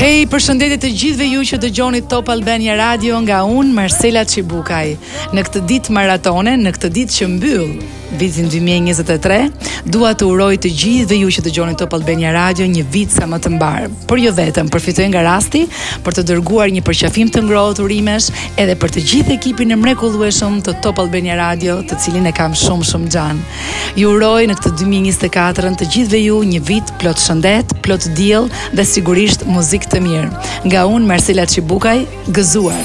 Hej, përshëndetje të gjithëve ju që dëgjoni Top Albania Radio nga unë Marsela Çibukaj. Në këtë ditë maratone, në këtë ditë që mbyll vitin 2023, dua t'ju uroj të gjithëve ju që dëgjoni Top Albania Radio një vit sa më të mbarë. Por jo vetëm, përfitoj nga rasti për të dërguar një përqafim të ngrohtë urimesh edhe për të gjithë ekipin e mrekullueshëm të Top Albania Radio, të cilin e kam shumë shumë xhan. Ju uroj në këtë 2024 të gjithëve ju një vit plot shëndet, plot diell dhe sigurisht muzikë të mirë. Nga unë Marsela Çibukaj, gëzuar.